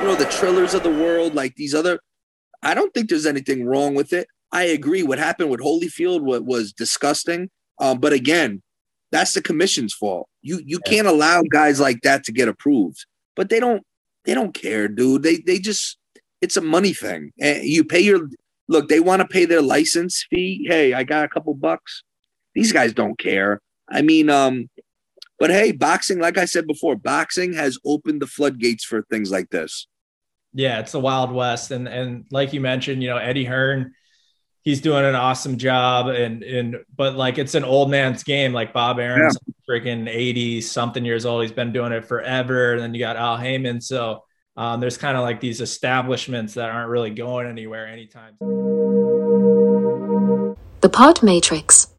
you know, the Trillers of the world, like these other. I don't think there's anything wrong with it. I agree. What happened with Holyfield was, was disgusting. Um, but again, that's the commission's fault. You you yeah. can't allow guys like that to get approved. But they don't they don't care, dude. They they just it's a money thing. And you pay your look, they want to pay their license fee. Hey, I got a couple bucks. These guys don't care. I mean, um, but hey, boxing, like I said before, boxing has opened the floodgates for things like this. Yeah, it's the Wild West. And and like you mentioned, you know, Eddie Hearn, he's doing an awesome job. And and but like it's an old man's game. Like Bob Arum's yeah. freaking 80 something years old. He's been doing it forever. And then you got Al Haymon. So um, there's kind of like these establishments that aren't really going anywhere anytime. The Pod Matrix.